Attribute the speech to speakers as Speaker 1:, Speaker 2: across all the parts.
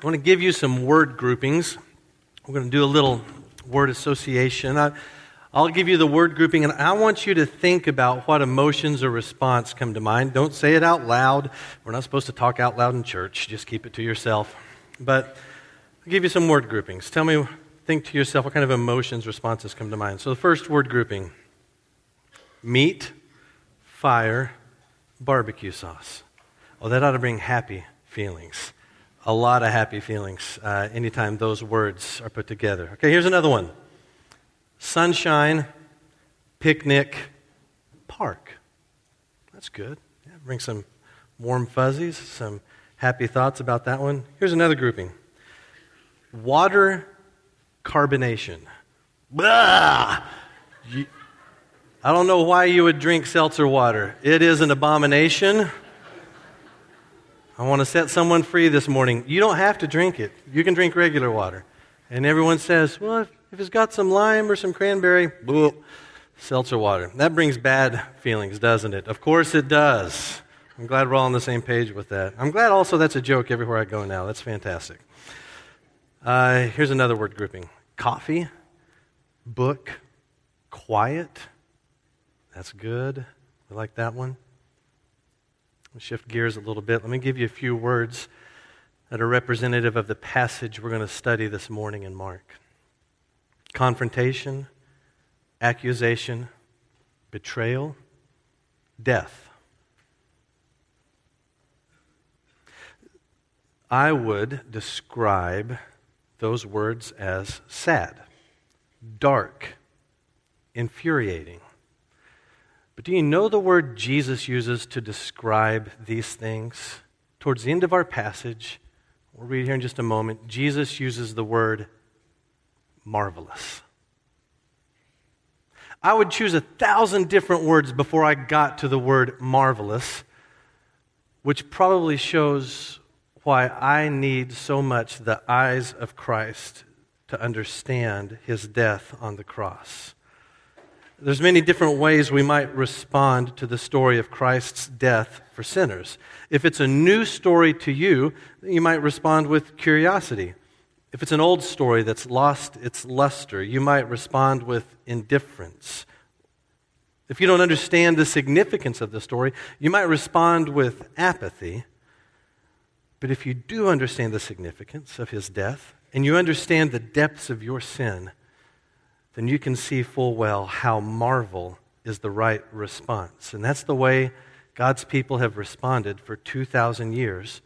Speaker 1: I want to give you some word groupings. We're going to do a little word association. I, will give you the word grouping, and I want you to think about what emotions or response come to mind. Don't say it out loud. We're not supposed to talk out loud in church, just keep it to yourself. But I'll give you some word groupings. Tell me, think to yourself what kind of emotions, responses come to mind. So the first word grouping meat, fire, barbecue sauce. Oh, that ought to bring happy feelings a lot of happy feelings uh, anytime those words are put together. Okay, here's another one sunshine, picnic, park. That's good. Yeah, bring some warm fuzzies, some happy thoughts about that one. Here's another grouping water carbonation. Blah! I don't know why you would drink seltzer water. It is an abomination. I want to set someone free this morning. You don't have to drink it. You can drink regular water. And everyone says, well, if, it's got some lime or some cranberry, blah, seltzer water. That brings bad feelings, doesn't it? Of course it does. I'm glad we're all on the same page with that. I'm glad also that's a joke everywhere I go now. That's fantastic. Uh, here's another word grouping coffee, book, quiet. That's good. I like that one shift gears a little bit. Let me give you a few words that are representative of the passage we're going to study this morning in Mark confrontation, accusation, betrayal, death. I would describe those words as sad, dark, infuriating. But do you know the word Jesus uses to describe these things? Towards the end of our passage, we'll read here in just a moment, Jesus uses the word marvelous. I would choose a thousand different words before I got to the word marvelous, which probably shows why I need so much the eyes of Christ to understand his death on the cross. There's many different ways we might respond to the story of Christ's death for sinners. If it's a new story to you, you might respond with curiosity. If it's an old story that's lost its luster, you might respond with indifference. If you don't understand the significance of the story, you might respond with apathy. But if you do understand the significance of his death, and you understand the depths of your sin, then you can see full well how marvel is the right response. And that's the way God's people have responded for 2,000 years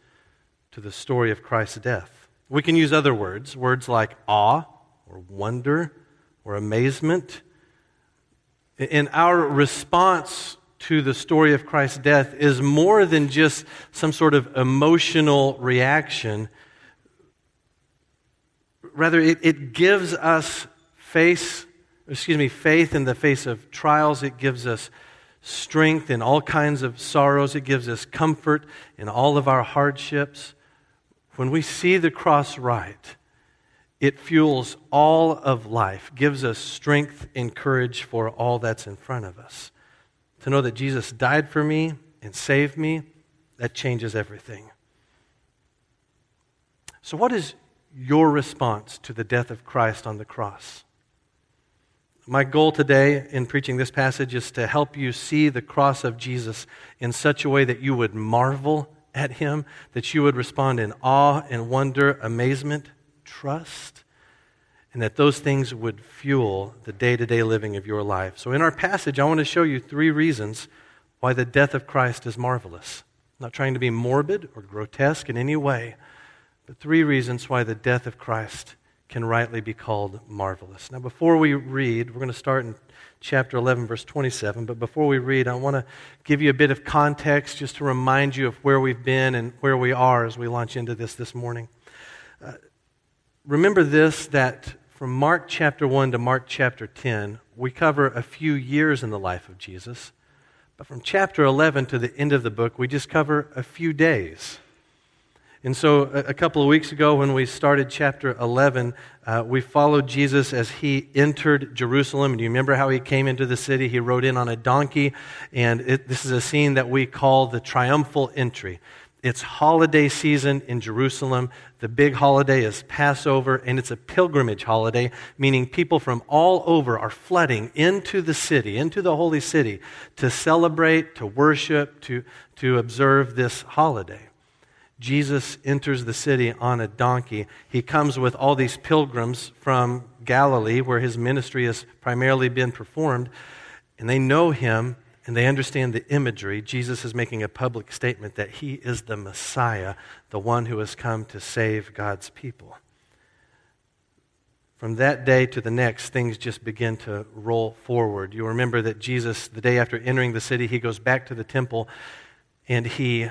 Speaker 1: to the story of Christ's death. We can use other words, words like awe or wonder or amazement. In our response to the story of Christ's death is more than just some sort of emotional reaction. Rather, it, it gives us face, excuse me, faith in the face of trials. It gives us strength in all kinds of sorrows. It gives us comfort in all of our hardships. When we see the cross right, it fuels all of life, gives us strength and courage for all that's in front of us. To know that Jesus died for me and saved me, that changes everything. So, what is your response to the death of Christ on the cross? My goal today in preaching this passage is to help you see the cross of Jesus in such a way that you would marvel at him, that you would respond in awe and wonder, amazement, trust, and that those things would fuel the day to day living of your life. So, in our passage, I want to show you three reasons why the death of Christ is marvelous. I'm not trying to be morbid or grotesque in any way, but three reasons why the death of Christ can rightly be called marvelous. Now, before we read, we're going to start in chapter 11, verse 27. But before we read, I want to give you a bit of context just to remind you of where we've been and where we are as we launch into this this morning. Uh, remember this that from Mark chapter 1 to Mark chapter 10, we cover a few years in the life of Jesus. But from chapter 11 to the end of the book, we just cover a few days. And so, a, couple of weeks ago, when we started chapter 11, uh, we followed Jesus as he entered Jerusalem. Do you remember how he came into the city? He rode in on a donkey, and it, this is a scene that we call the triumphal entry. It's holiday season in Jerusalem. The big holiday is Passover, and it's a pilgrimage holiday, meaning people from all over are flooding into the city, into the holy city, to celebrate, to worship, to, to observe this holiday. Jesus enters the city on a donkey. He comes with all these pilgrims from Galilee, where his ministry has primarily been performed, and they know him and they understand the imagery, Jesus is making a public statement that he is the Messiah, the one who has come to save God's people. From that day to the next, things just begin to roll forward. You remember that Jesus, the day after entering the city, he goes back to the temple and he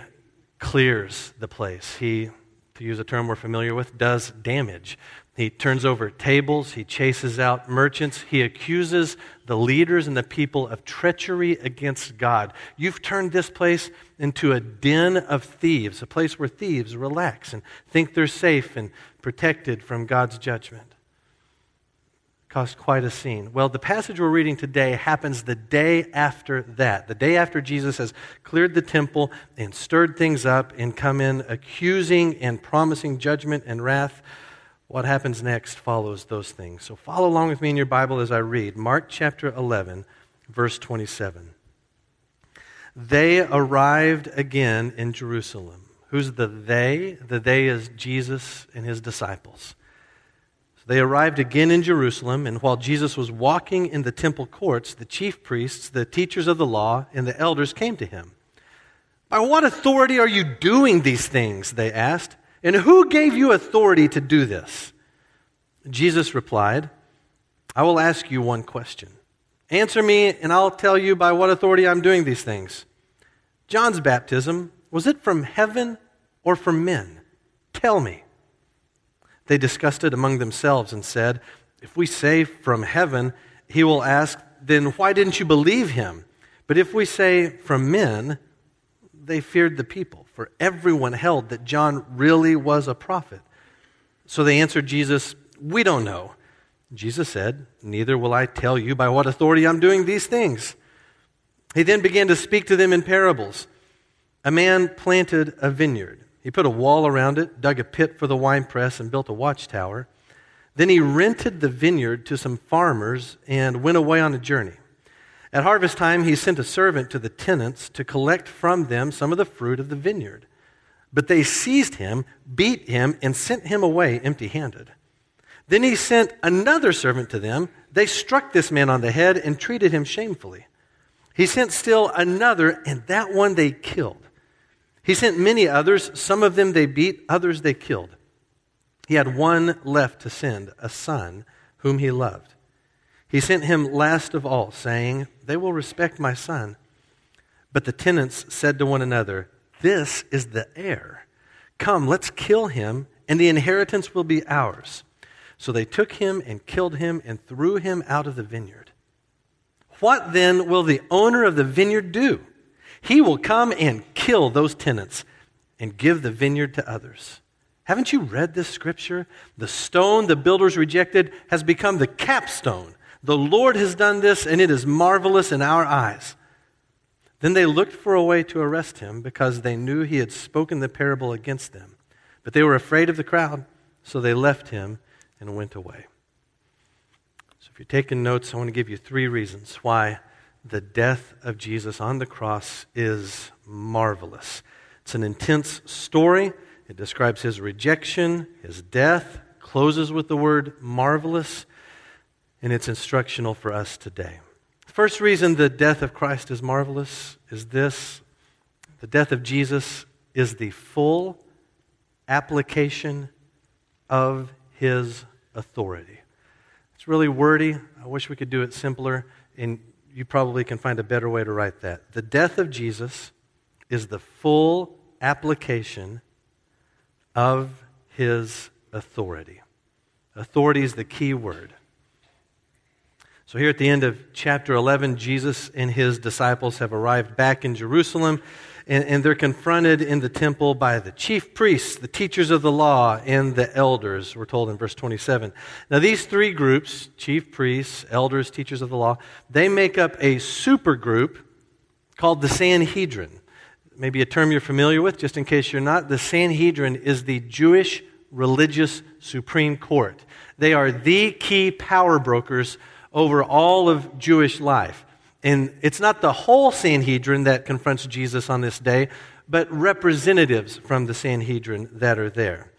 Speaker 1: clears the place. He, to use a term we're familiar with, does damage. He turns over tables. He chases out merchants. He accuses the leaders and the people of treachery against God. You've turned this place into a den of thieves, a place where thieves relax and think they're safe and protected from God's judgment. Caused quite a scene. Well, the passage we're reading today happens the day after that. The day after Jesus has cleared the temple and stirred things up and come in accusing and promising judgment and wrath what happens next follows those things. So follow along with me in your Bible as I read Mark chapter 11, verse 27. They arrived again in Jerusalem. Who's the they? The they is Jesus and his disciples. They arrived again in Jerusalem, and while Jesus was walking in the temple courts, the chief priests, the teachers of the law, and the elders came to him. By what authority are you doing these things? They asked. And who gave you authority to do this? Jesus replied, I will ask you one question. Answer me, and I'll tell you by what authority I'm doing these things. John's baptism, was it from heaven or from men? Tell me. They discussed it among themselves and said, If we say from heaven, he will ask, Then why didn't you believe him? But if we say from men, they feared the people, for everyone held that John really was a prophet. So they answered Jesus, We don't know. Jesus said, Neither will I tell you by what authority I'm doing these things. He then began to speak to them in parables. A man planted a vineyard. He put a wall around it, dug a pit for the winepress, and built a watchtower. Then he rented the vineyard to some farmers and went away on a journey. At harvest time, he sent a servant to the tenants to collect from them some of the fruit of the vineyard. But they seized him, beat him, and sent him away empty handed. Then he sent another servant to them. They struck this man on the head and treated him shamefully. He sent still another, and that one they killed. He sent many others. Some of them they beat, others they killed. He had one left to send, a son whom he loved. He sent him last of all, saying, They will respect my son. But the tenants said to one another, This is the heir. Come, let's kill him, and the inheritance will be ours. So they took him and killed him and threw him out of the vineyard. What then will the owner of the vineyard do? He will come and kill those tenants and give the vineyard to others. Haven't you read this scripture? The stone the builders rejected has become the capstone the Lord has done this, and it is marvelous in our eyes. Then they looked for a way to arrest him because they knew he had spoken the parable against them. But they were afraid of the crowd, so they left him and went away. So if you're taking notes, I want to give you three reasons why the death of Jesus on the cross is marvelous. It's an intense story. It describes his rejection, his death, closes with the word marvelous and it's instructional for us today. The first reason the death of Christ is marvelous is this the death of Jesus is the full application of his authority. It's really wordy. I wish we could do it simpler, and you probably can find a better way to write that. The death of Jesus is the full application of his authority. Authority is the key word. So, here at the end of chapter 11, Jesus and his disciples have arrived back in Jerusalem, and, and, they're confronted in the temple by the chief priests, the teachers of the law, and the elders, we're told in verse 27. Now, these three groups chief priests, elders, teachers of the law they make up a super group called the Sanhedrin. maybe a term you're familiar with, just in case you're not. The Sanhedrin is the Jewish religious Supreme Court. They are the key power brokers over all of Jewish life. And it's not the whole Sanhedrin that confronts Jesus on this day, but representatives from the Sanhedrin that are there.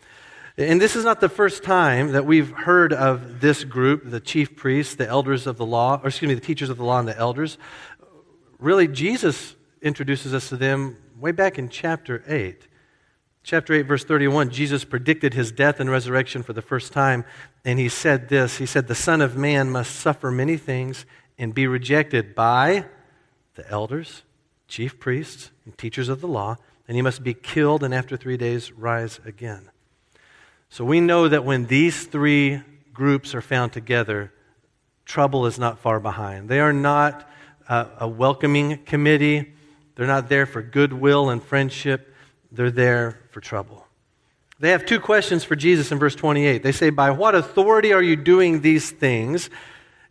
Speaker 1: And this is not the first time that we've heard of this group, the chief priests, the elders of the law, or excuse me, the teachers of the law and the elders. Really, Jesus introduces us to them way back in chapter 8. Chapter 8, verse 31, Jesus predicted his death and resurrection for the first time, and he said this He said, The Son of Man must suffer many things and be rejected by the elders, chief priests, and teachers of the law, and he must be killed and after three days rise again. So we know that when these three groups are found together, trouble is not far behind. They are not a, a welcoming committee, they're not there for goodwill and friendship, they're there for trouble. They have two questions for Jesus in verse 28. They say, By what authority are you doing these things?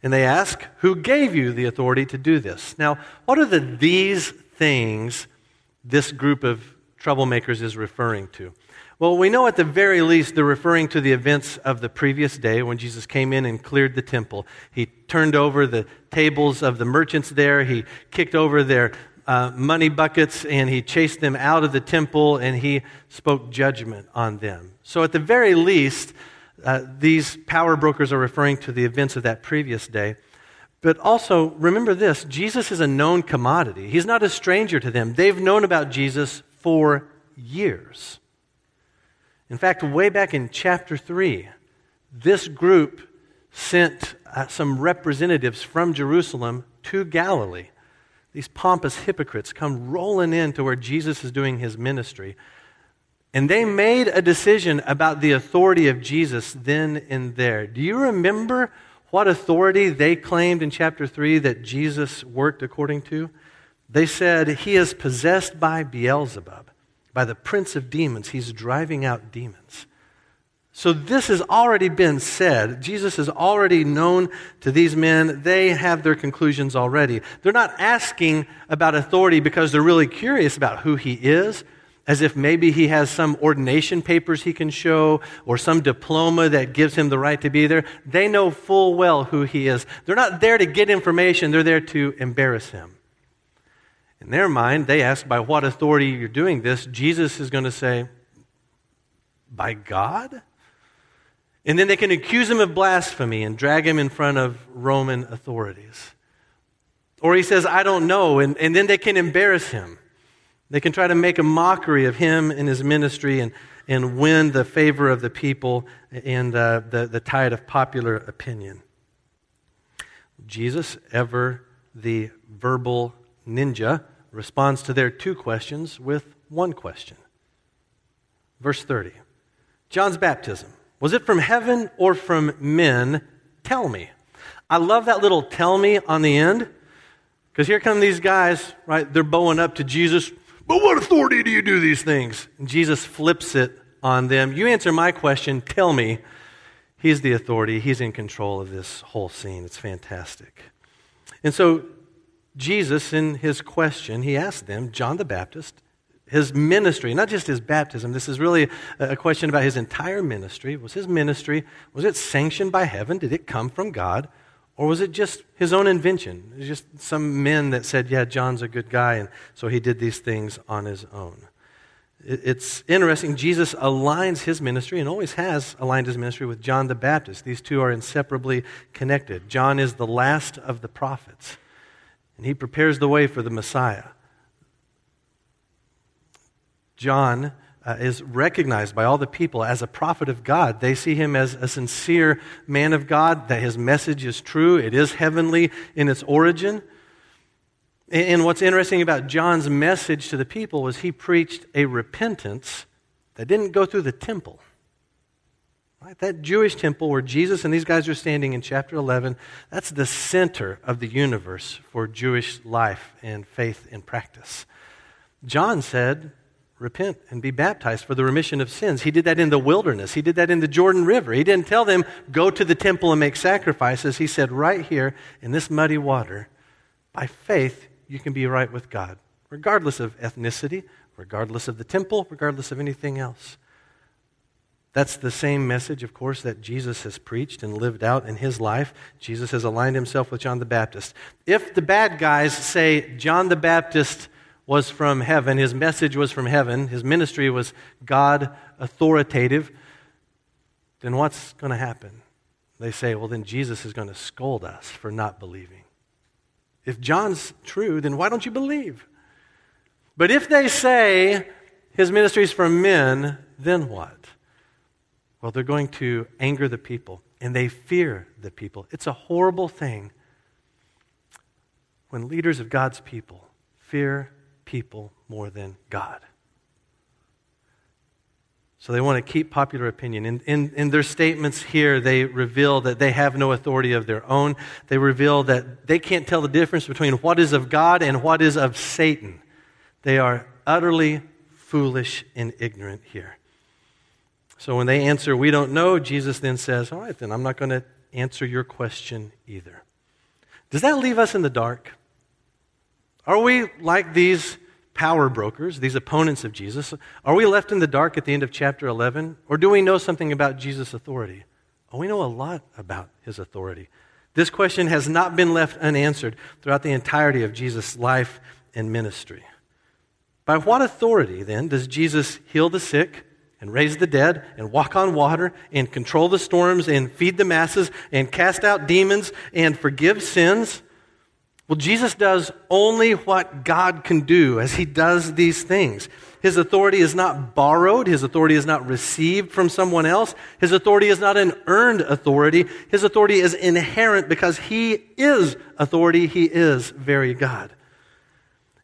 Speaker 1: And they ask, Who gave you the authority to do this? Now, what are the these things this group of troublemakers is referring to? Well, we know at the very least they're referring to the events of the previous day when Jesus came in and cleared the temple. He turned over the tables of the merchants there, he kicked over their uh, money buckets, and he chased them out of the temple, and he spoke judgment on them. So, at the very least, uh, these power brokers are referring to the events of that previous day. But also, remember this Jesus is a known commodity. He's not a stranger to them. They've known about Jesus for years. In fact, way back in chapter 3, this group sent uh, some representatives from Jerusalem to Galilee. These pompous hypocrites come rolling in to where Jesus is doing his ministry. And they made a decision about the authority of Jesus then and there. Do you remember what authority they claimed in chapter 3 that Jesus worked according to? They said, He is possessed by Beelzebub, by the prince of demons. He's driving out demons. So this has already been said. Jesus is already known to these men. They have their conclusions already. They're not asking about authority because they're really curious about who he is as if maybe he has some ordination papers he can show or some diploma that gives him the right to be there. They know full well who he is. They're not there to get information, they're there to embarrass him. In their mind, they ask, By what authority you're doing this? Jesus is going to say, By God? And then they can accuse him of blasphemy and drag him in front of Roman authorities. Or he says, I don't know, and, and then they can embarrass him. They can try to make a mockery of him and his ministry and, and win the favor of the people and uh, the, the tide of popular opinion. Jesus, ever the verbal ninja, responds to their two questions with one question. Verse 30 John's baptism, was it from heaven or from men? Tell me. I love that little tell me on the end because here come these guys, right? They're bowing up to Jesus. But what authority do you do these things? And Jesus flips it on them. You answer my question, tell me. He's the authority, he's in control of this whole scene. It's fantastic. And so, Jesus, in his question, he asked them, John the Baptist, his ministry, not just his baptism, this is really a question about his entire ministry. Was his ministry, was it sanctioned by heaven? Did it come from God? Or was it just his own invention? It was just some men that said, yeah, John's a good guy, and so he did these things on his own. It's interesting. Jesus aligns his ministry and always has aligned his ministry with John the Baptist. These two are inseparably connected. John is the last of the prophets, and he prepares the way for the Messiah. John uh, is recognized by all the people as a prophet of God. They see him as a sincere man of God, that his message is true, it is heavenly in its origin. And what's interesting about John's message to the people was he preached a repentance that didn't go through the temple. Right? That Jewish temple where Jesus and these guys are standing in chapter 11, that's the center of the universe for Jewish life and faith and practice. John said, repent and be baptized for the remission of sins. He did that in the wilderness. He did that in the Jordan River. He didn't tell them, go to the temple and make sacrifices. He said, right here in this muddy water, by faith, you can be right with God. regardless of ethnicity, regardless of the temple, regardless of anything else. That's the same message, of course, that Jesus has preached and lived out in his life. Jesus has aligned himself with John the Baptist. If the bad guys say John the Baptist was from heaven, his message was from heaven, his ministry was God authoritative, then what's going to happen? They say, well, then Jesus is going to scold us for not believing. If John's true, then why don't you believe? But if they say his ministry is from men, then what? Well, they're going to anger the people, and they fear the people. It's a horrible thing when leaders of God's people fear people more than God. So they want to keep popular opinion. In, in, in, their statements here, they reveal that they have no authority of their own. They reveal that they can't tell the difference between what is of God and what is of Satan. They are utterly foolish and ignorant here. So when they answer, we don't know, Jesus then says, All right, then I'm not going to answer your question either. Does that leave us in the dark? Are we like these power brokers, these opponents of Jesus? Are we left in the dark at the end of chapter 11? Or do we know something about Jesus' authority? Oh, we know a lot about his authority. This question has not been left unanswered throughout the entirety of Jesus' life and ministry. By what authority, then, does Jesus heal the sick? and raise the dead and walk on water and control the storms and feed the masses and cast out demons and forgive sins. Well, Jesus does only what God can do as he does these things. His authority is not borrowed. His authority is not received from someone else. His authority is not an earned authority. His authority is inherent because he is authority. He is very God.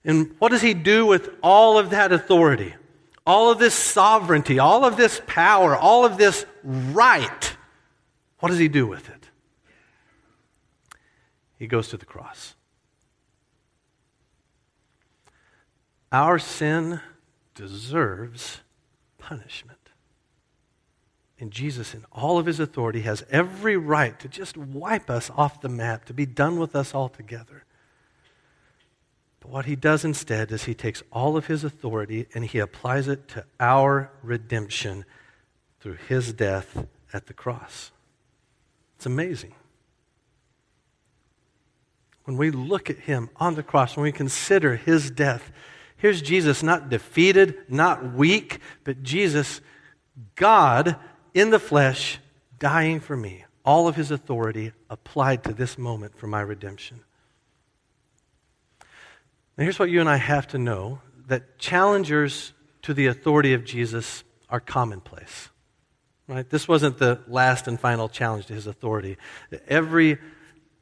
Speaker 1: And what does he do with all of that authority? all of this sovereignty, all of this power, all of this right, what does he do with it? He goes to the cross. Our sin deserves punishment. And Jesus, in all of his authority, has every right to just wipe us off the map, to be done with us altogether. But what he does instead is he takes all of his authority and he applies it to our redemption through his death at the cross. It's amazing. When we look at him on the cross, when we consider his death, here's Jesus not defeated, not weak, but Jesus, God in the flesh, dying for me. All of his authority applied to this moment for my redemption. Now, here's what you and I have to know that challengers to the authority of Jesus are commonplace. Right? This wasn't the last and final challenge to his authority. Every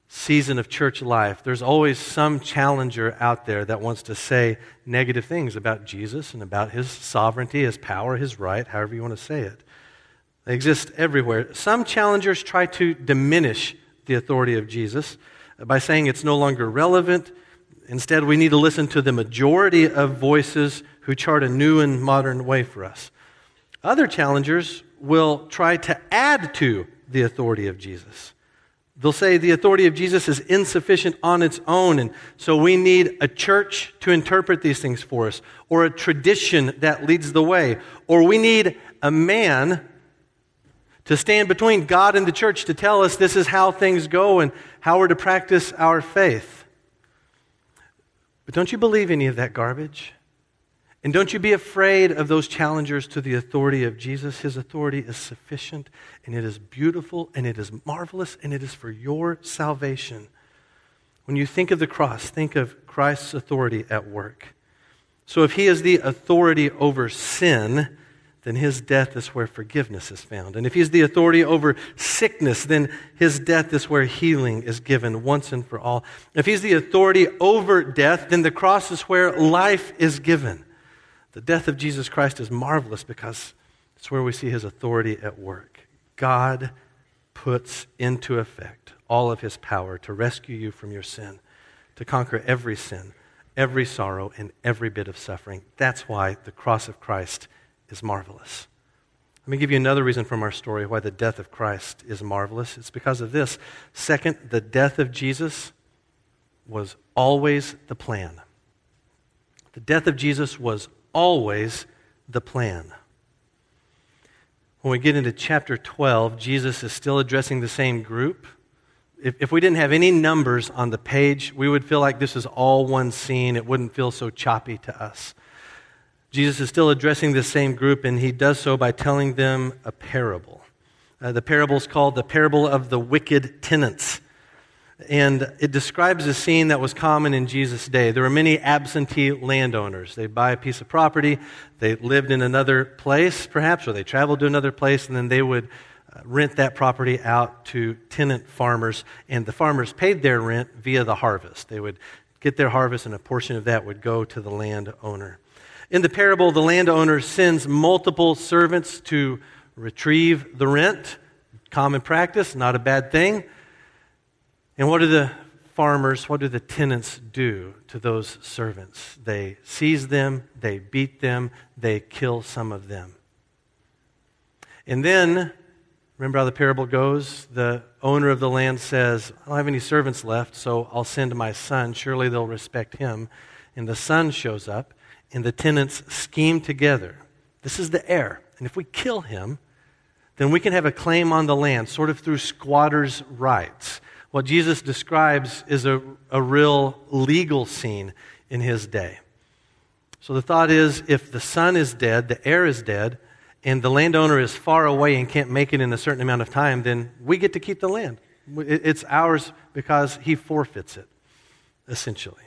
Speaker 1: season of church life, there's always some challenger out there that wants to say negative things about Jesus and about his sovereignty, his power, his right, however you want to say it. They exist everywhere. Some challengers try to diminish the authority of Jesus by saying it's no longer relevant, Instead, we need to listen to the majority of voices who chart a new and modern way for us. Other challengers will try to add to the authority of Jesus. They'll say the authority of Jesus is insufficient on its own, and so we need a church to interpret these things for us, or a tradition that leads the way, or we need a man to stand between God and the church to tell us this is how things go and how we're to practice our faith. But don't you believe any of that garbage? And don't you be afraid of those challengers to the authority of Jesus. His authority is sufficient, and it is beautiful, and it is marvelous, and it is for your salvation. When you think of the cross, think of Christ's authority at work. So if he is the authority over sin, then his death is where forgiveness is found. And if he's the authority over sickness, then his death is where healing is given once and for all. If he's the authority over death, then the cross is where life is given. The death of Jesus Christ is marvelous because it's where we see his authority at work. God puts into effect all of his power to rescue you from your sin, to conquer every sin, every sorrow, and every bit of suffering. That's why the cross of Christ is marvelous. Let me give you another reason from our story why the death of Christ is marvelous. It's because of this. Second, the death of Jesus was always the plan. The death of Jesus was always the plan. When we get into chapter 12, Jesus is still addressing the same group. If, if we didn't have any numbers on the page, we would feel like this is all one scene. It wouldn't feel so choppy to us. Jesus is still addressing the same group, and he does so by telling them a parable. Uh, the parable is called the parable of the wicked tenants. And it describes a scene that was common in Jesus' day. There were many absentee landowners. They'd buy a piece of property, they lived in another place, perhaps, or they traveled to another place, and then they would uh, rent that property out to tenant farmers. And the farmers paid their rent via the harvest. They would get their harvest, and a portion of that would go to the landowner. In the parable, the landowner sends multiple servants to retrieve the rent. Common practice, not a bad thing. And what do the farmers, what do the tenants do to those servants? They seize them, they beat them, they kill some of them. And then, remember how the parable goes? The owner of the land says, I don't have any servants left, so I'll send my son. Surely they'll respect him. And the son shows up, and the tenants scheme together. This is the heir. And if we kill him, then we can have a claim on the land, sort of through squatters' rights. What Jesus describes is a, a real legal scene in his day. So the thought is if the son is dead, the heir is dead, and the landowner is far away and can't make it in a certain amount of time, then we get to keep the land. It's ours because he forfeits it, essentially.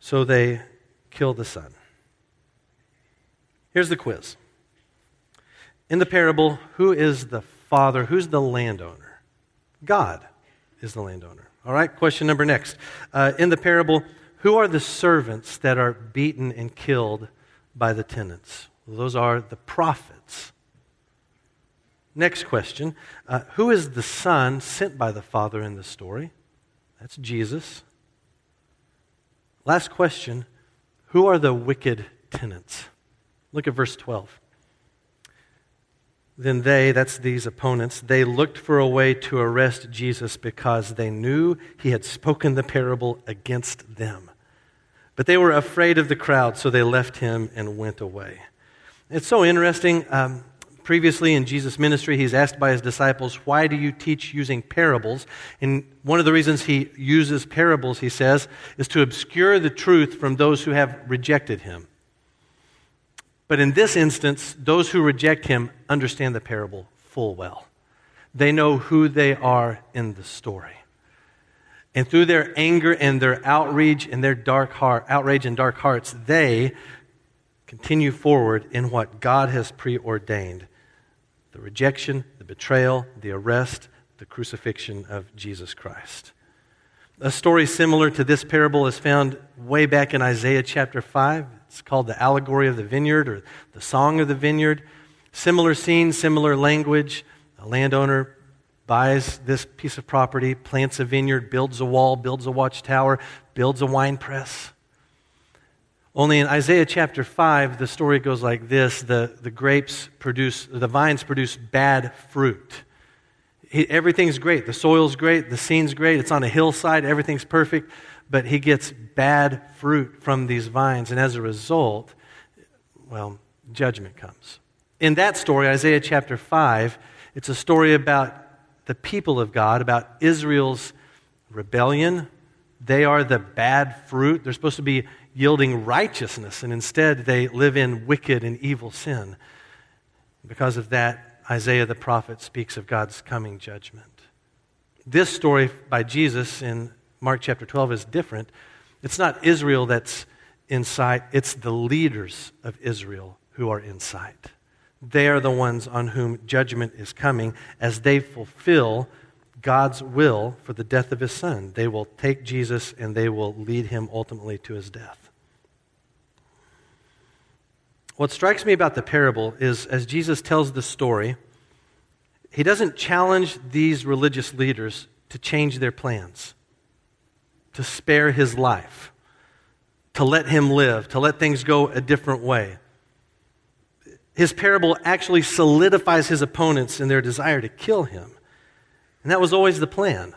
Speaker 1: So they kill the son. Here's the quiz. In the parable, who is the father? Who's the landowner? God is the landowner. All right, question number next. Uh, in the parable, who are the servants that are beaten and killed by the tenants? Well, those are the prophets. Next question uh, Who is the son sent by the father in the story? That's Jesus. Last question Who are the wicked tenants? Look at verse 12. Then they, that's these opponents, they looked for a way to arrest Jesus because they knew he had spoken the parable against them. But they were afraid of the crowd, so they left him and went away. It's so interesting. Um, previously in Jesus' ministry, he's asked by his disciples, Why do you teach using parables? And one of the reasons he uses parables, he says, is to obscure the truth from those who have rejected him. But in this instance, those who reject him understand the parable full well. They know who they are in the story. And through their anger and their outrage and their dark heart, outrage and dark hearts, they continue forward in what God has preordained the rejection, the betrayal, the arrest, the crucifixion of Jesus Christ. A story similar to this parable is found way back in Isaiah chapter 5. It's called the allegory of the vineyard or the song of the vineyard. Similar scene, similar language. A landowner buys this piece of property, plants a vineyard, builds a wall, builds a watchtower, builds a wine press. Only in Isaiah chapter 5, the story goes like this the, the grapes produce, the vines produce bad fruit. everything's great. The soil's great. The scene's great. It's on a hillside. Everything's perfect but he gets bad fruit from these vines. And as a result, well, judgment comes. In that story, Isaiah chapter 5, it's a story about the people of God, about Israel's rebellion. They are the bad fruit. They're supposed to be yielding righteousness, and instead they live in wicked and evil sin. Because of that, Isaiah the prophet speaks of God's coming judgment. This story by Jesus in Mark chapter 12 is different. It's not Israel that's in sight, it's the leaders of Israel who are in sight. They are the ones on whom judgment is coming as they fulfill God's will for the death of his son. They will take Jesus and they will lead him ultimately to his death. What strikes me about the parable is as Jesus tells the story, he doesn't challenge these religious leaders to change their plans to spare his life, to let him live, to let things go a different way. His parable actually solidifies his opponents in their desire to kill him. And that was always the plan.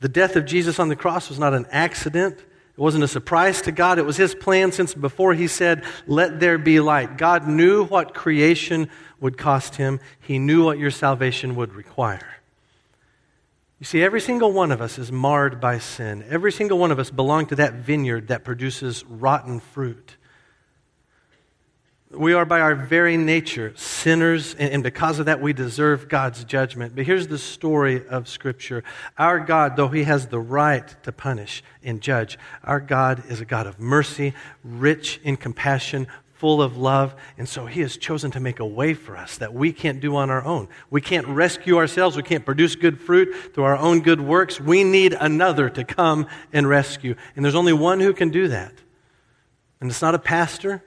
Speaker 1: The death of Jesus on the cross was not an accident, It wasn't a surprise to God. It was His plan since before He said, Let there be light. God knew what creation would cost Him, He knew what your salvation would require. You see, every single one of us is marred by sin. Every single one of us belong to that vineyard that produces rotten fruit. We are by our very nature sinners, and because of that, we deserve God's judgment. But here's the story of Scripture Our God, though He has the right to punish and judge, our God is a God of mercy, rich in compassion, full of love, and so He has chosen to make a way for us that we can't do on our own. We can't rescue ourselves, we can't produce good fruit through our own good works. We need another to come and rescue. And there's only one who can do that. And it's not a pastor.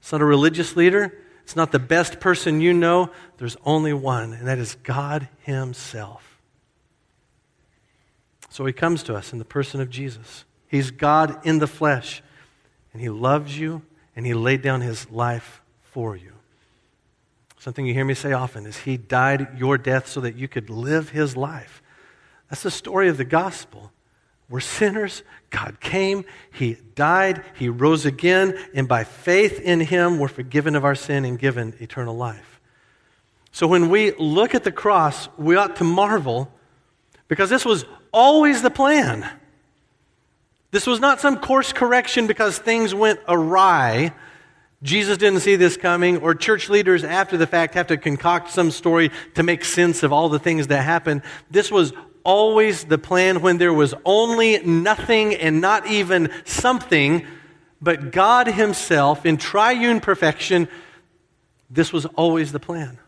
Speaker 1: It's not a religious leader. It's not the best person you know. There's only one, and that is God Himself. So He comes to us in the person of Jesus. He's God in the flesh, and He loves you, and He laid down His life for you. Something you hear me say often is He died your death so that you could live His life. That's the story of the gospel. We're sinners. God came, He died, He rose again, and by faith in Him, we're forgiven of our sin and given eternal life. So when we look at the cross, we ought to marvel because this was always the plan. This was not some course correction because things went awry. Jesus didn't see this coming, or church leaders after the fact have to concoct some story to make sense of all the things that happened. This was always the plan when there was only nothing and not even something, but God Himself in triune perfection. This was always the plan.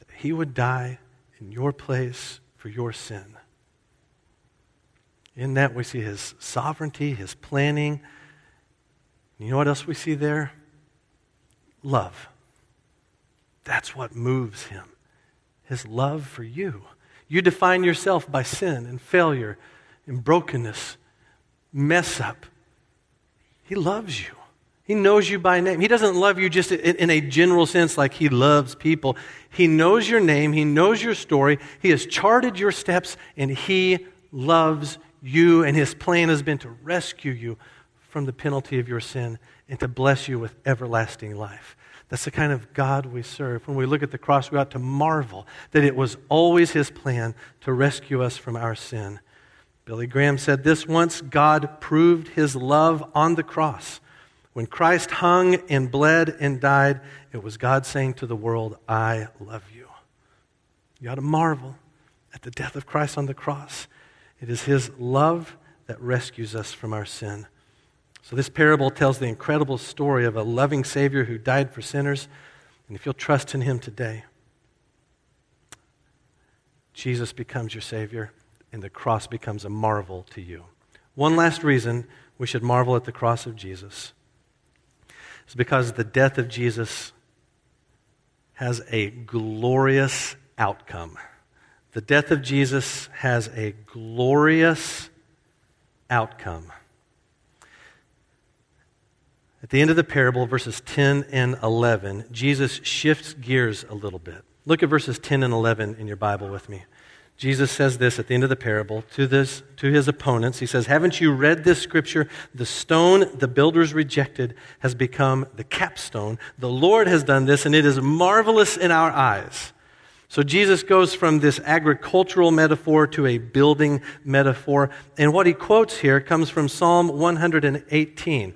Speaker 1: That He would die in your place for your sin. In that, we see His sovereignty, His planning. You know what else we see there? Love. That's what moves Him his love for you. You define yourself by sin and failure and brokenness, mess up. He loves you. He knows you by name. He doesn't love you just in a general sense like he loves people. He knows your name. He knows your story. He has charted your steps and he loves you. And his plan has been to rescue you from the penalty of your sin and to bless you with everlasting life. That's the kind of God we serve. When we look at the cross, we ought to marvel that it was always His plan to rescue us from our sin. Billy Graham said this once God proved His love on the cross. When Christ hung and bled and died, it was God saying to the world, I love you. You ought to marvel at the death of Christ on the cross. It is His love that rescues us from our sin. So, this parable tells the incredible story of a loving Savior who died for sinners. And if you'll trust in Him today, Jesus becomes your Savior, and the cross becomes a marvel to you. One last reason we should marvel at the cross of Jesus is because the death of Jesus has a glorious outcome. The death of Jesus has a glorious outcome. At the end of the parable, verses 10 and 11, Jesus shifts gears a little bit. Look at verses 10 and 11 in your Bible with me. Jesus says this at the end of the parable to, this, to his opponents. He says, Haven't you read this scripture? The stone the builders rejected has become the capstone. The Lord has done this, and it is marvelous in our eyes. So Jesus goes from this agricultural metaphor to a building metaphor. And what he quotes here comes from Psalm 118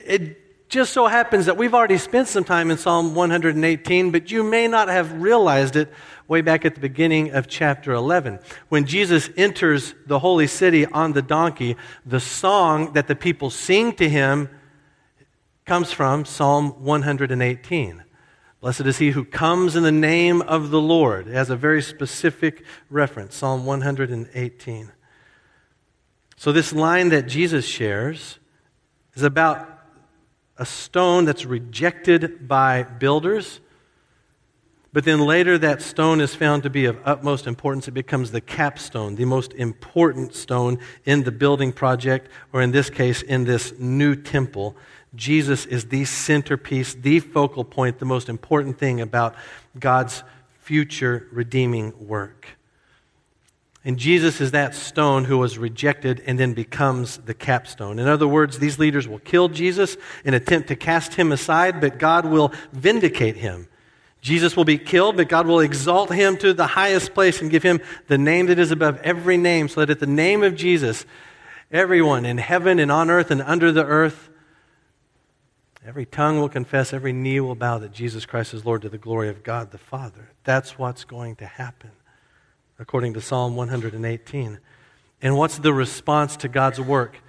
Speaker 1: it just so happens that we've already spent some time in Psalm 118, but you may not have realized it way back at the beginning of chapter 11. When Jesus enters the holy city on the donkey, the song that the people sing to him comes from Psalm 118. Blessed is he who comes in the name of the Lord. It has a very specific reference, Psalm 118. So, this line that Jesus shares is about a stone that's rejected by builders. But then later, that stone is found to be of utmost importance. It becomes the capstone, the most important stone in the building project, or in this case, in this new temple. Jesus is the centerpiece, the focal point, the most important thing about God's future redeeming work. And Jesus is that stone who was rejected and then becomes the capstone. In other words, these leaders will kill Jesus and attempt to cast him aside, but God will vindicate him. Jesus will be killed, but God will exalt him to the highest place and give him the name that is above every name, so that at the name of Jesus, everyone in heaven and on earth and under the earth, every tongue will confess, every knee will bow that Jesus Christ is Lord to the glory of God the Father. That's what's going to happen, according to Psalm 118. And what's the response to God's work?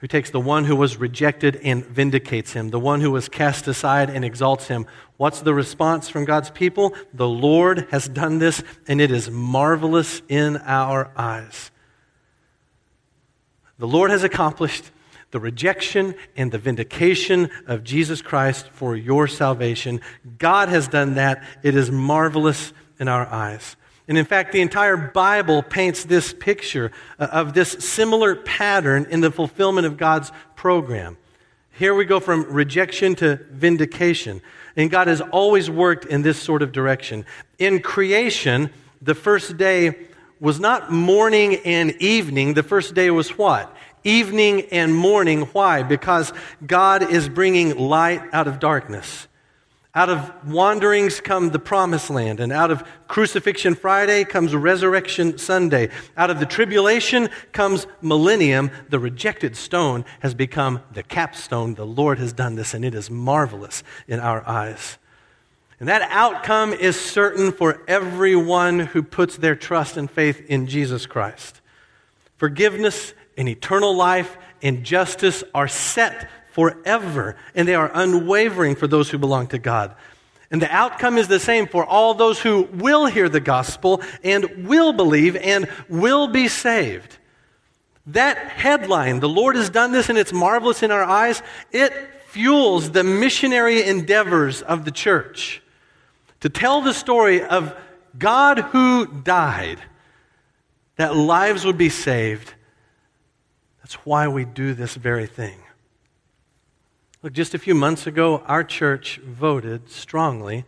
Speaker 1: who takes the one who was rejected and vindicates him, the one who was cast aside and exalts him. What's the response from God's people? The Lord has done this, and it is marvelous in our eyes. The Lord has accomplished the rejection and the vindication of Jesus Christ for your salvation. God has done that. It is marvelous in our eyes. And in fact, the entire Bible paints this picture uh, of this similar pattern in the fulfillment of God's program. Here we go from rejection to vindication. And God has always worked in this sort of direction. In creation, the first day was not morning and evening. The first day was what? Evening and morning. Why? Because God is bringing light out of darkness. Out of wanderings come the promised land, and out of crucifixion Friday comes resurrection Sunday. Out of the tribulation comes millennium. The rejected stone has become the capstone. The Lord has done this, and it is marvelous in our eyes. And that outcome is certain for everyone who puts their trust and faith in Jesus Christ. Forgiveness and eternal life and justice are set forever, and they are unwavering for those who belong to God. And the outcome is the same for all those who will hear the gospel and will believe and will be saved. That headline, the Lord has done this and it's marvelous in our eyes, it fuels the missionary endeavors of the church to tell the story of God who died, that lives would be saved. That's why we do this very thing. Look, just a few months ago, our church voted strongly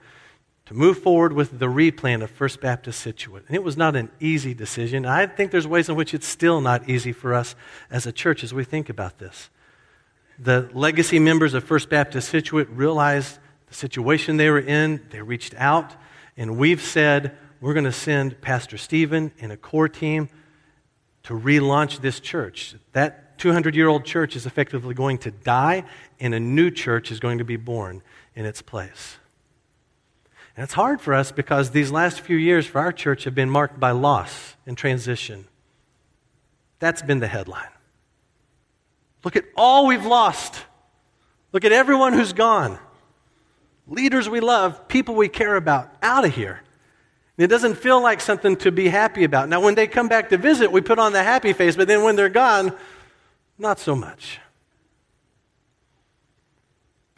Speaker 1: to move forward with the replant of First Baptist Scituate. And it was not an easy decision. I think there's ways in which it's still not easy for us as a church as we think about this. The legacy members of First Baptist Scituate realized the situation they were in. They reached out, and we've said we're going to send Pastor Stephen and a core team to relaunch this church. That 200 year old church is effectively going to die, and a new church is going to be born in its place. And it's hard for us because these last few years for our church have been marked by loss and transition. That's been the headline. Look at all we've lost. Look at everyone who's gone. Leaders we love, people we care about, out of here. It doesn't feel like something to be happy about. Now, when they come back to visit, we put on the happy face, but then when they're gone, not so much.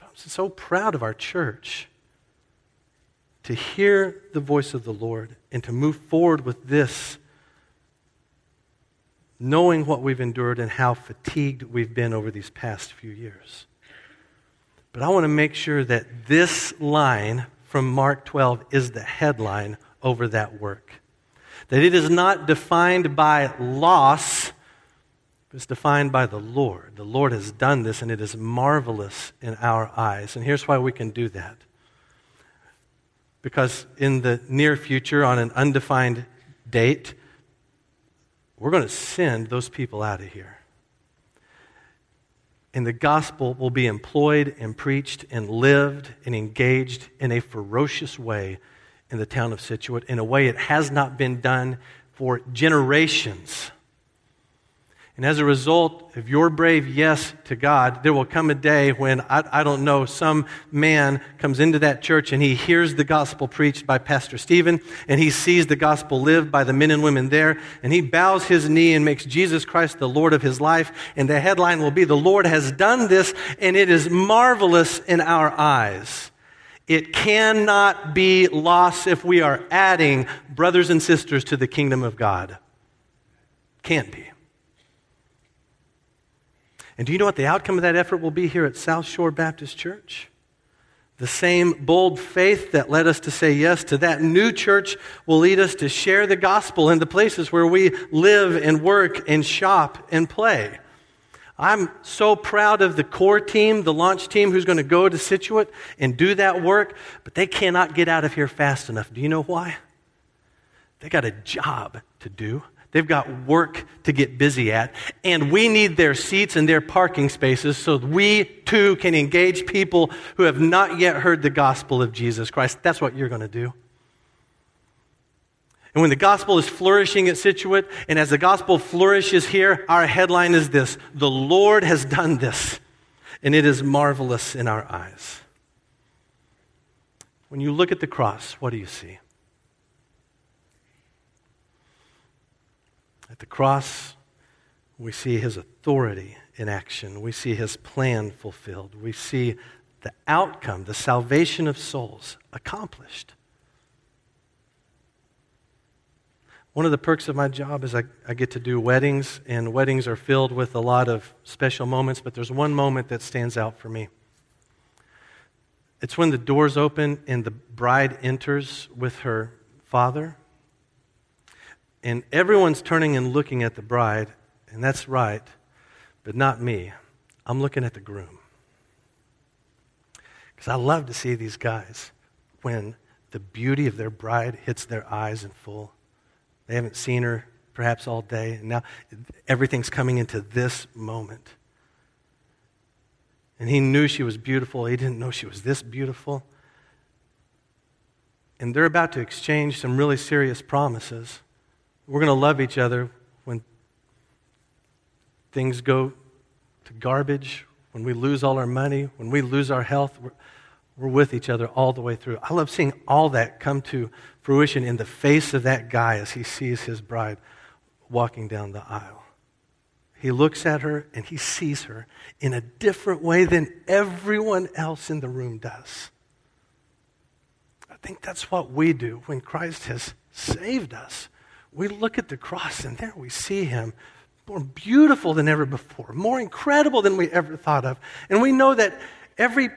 Speaker 1: I'm so proud of our church to hear the voice of the Lord and to move forward with this, knowing what we've endured and how fatigued we've been over these past few years. But I want to make sure that this line from Mark 12 is the headline over that work. That it is not defined by loss it's defined by the Lord. The Lord has done this, and it is marvelous in our eyes. And here's why we can do that. Because in the near future, on an undefined date, we're going to send those people out of here. And the gospel will be employed and preached and lived and engaged in a ferocious way in the town of Scituate, in a way it has not been done for generations. And as a result of your brave yes to God, there will come a day when, I, I, don't know, some man comes into that church and he hears the gospel preached by Pastor Stephen and he sees the gospel lived by the men and women there and he bows his knee and makes Jesus Christ the Lord of his life. And the headline will be, The Lord has done this and it is marvelous in our eyes. It cannot be loss if we are adding brothers and sisters to the kingdom of God. Can't be. And do you know what the outcome of that effort will be here at South Shore Baptist Church? The same bold faith that led us to say yes to that new church will lead us to share the gospel in the places where we live and work and shop and play. I'm so proud of the core team, the launch team who's going to go to Scituate and do that work, but they cannot get out of here fast enough. Do you know why? They got a job to do. They've got work to get busy at, and we need their seats and their parking spaces so we too can engage people who have not yet heard the gospel of Jesus Christ. That's what you're going to do. And when the gospel is flourishing at Scituate, and as the gospel flourishes here, our headline is this The Lord has done this, and it is marvelous in our eyes. When you look at the cross, what do you see? At the cross, we see his authority in action. We see his plan fulfilled. We see the outcome, the salvation of souls accomplished. One of the perks of my job is I, I get to do weddings, and weddings are filled with a lot of special moments, but there's one moment that stands out for me. It's when the doors open and the bride enters with her father and everyone's turning and looking at the bride, and that's right, but not me. I'm looking at the groom. Because I love to see these guys when the beauty of their bride hits their eyes in full. They haven't seen her perhaps all day, and now everything's coming into this moment. And he knew she was beautiful. He didn't know she was this beautiful. And they're about to exchange some really serious promises. We're going to love each other when things go to garbage, when we lose all our money, when we lose our health. We're, we're with each other all the way through. I love seeing all that come to fruition in the face of that guy as he sees his bride walking down the aisle. He looks at her and he sees her in a different way than everyone else in the room does. I think that's what we do when Christ has saved us we look at the cross and there we see him more beautiful than ever before, more incredible than we ever thought of. And we know that every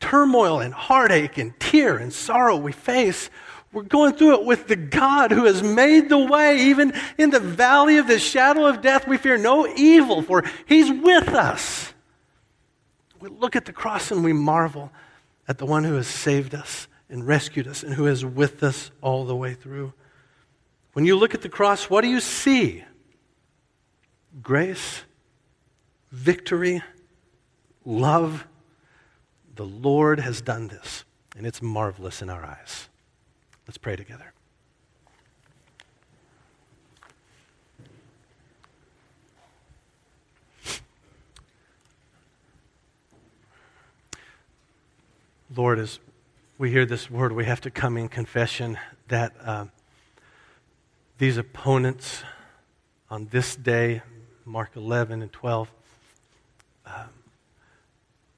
Speaker 1: turmoil and heartache and tear and sorrow we face, we're going through it with the God who has made the way. Even in the valley of the shadow of death, we fear no evil, for he's with us. We look at the cross and we marvel at the one who has saved us and rescued us and who is with us all the way through. When you look at the cross, what do you see? Grace, victory, love. The Lord has done this, and it's marvelous in our eyes. Let's pray together. Lord, as we hear this word, we have to come in confession that. Uh, these opponents on this day, Mark 11 and 12, um,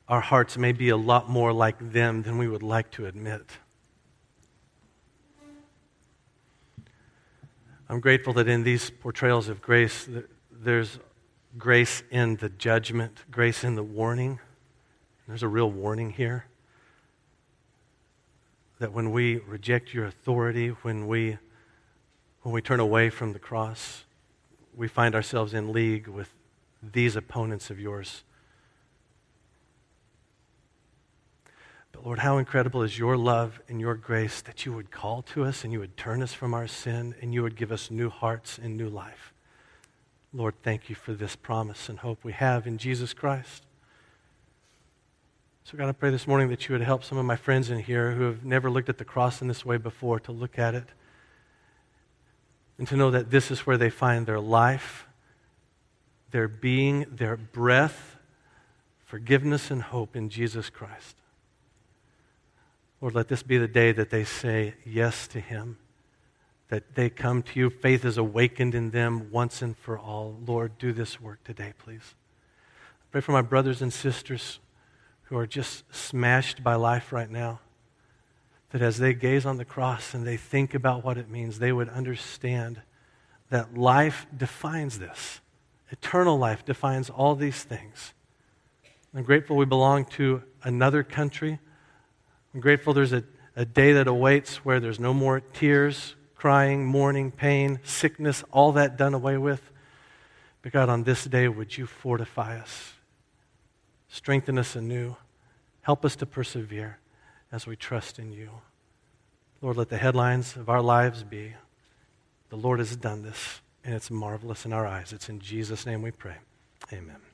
Speaker 1: our hearts may be a lot more like them than we would like to admit. I'm grateful that in these portrayals of grace, there's grace in the judgment, grace in the warning. There's a real warning here that when we reject your authority, when we when we turn away from the cross, we find ourselves in league with these opponents of yours. But Lord, how incredible is your love and your grace that you would call to us and you would turn us from our sin and you would give us new hearts and new life. Lord, thank you for this promise and hope we have in Jesus Christ. So, God, I pray this morning that you would help some of my friends in here who have never looked at the cross in this way before to look at it and to know that this is where they find their life, their being, their breath, forgiveness, and hope in Jesus Christ. Lord, let this be the day that they say yes to Him, that they come to you. Faith is awakened in them once and for all. Lord, do this work today, please. I pray for my brothers and sisters who are just smashed by life right now that as they gaze on the cross and they think about what it means, they would understand that life defines this. Eternal life defines all these things. I'm grateful we belong to another country, I'm grateful there's a, a day that awaits where there's no more tears, crying, mourning, pain, sickness, all that done away with. But God, on this day, would you fortify us, strengthen us anew, help us to persevere as we trust in you. Lord, let the headlines of our lives be the Lord has done this, and it's marvelous in our eyes. It's in Jesus' name we pray. Amen.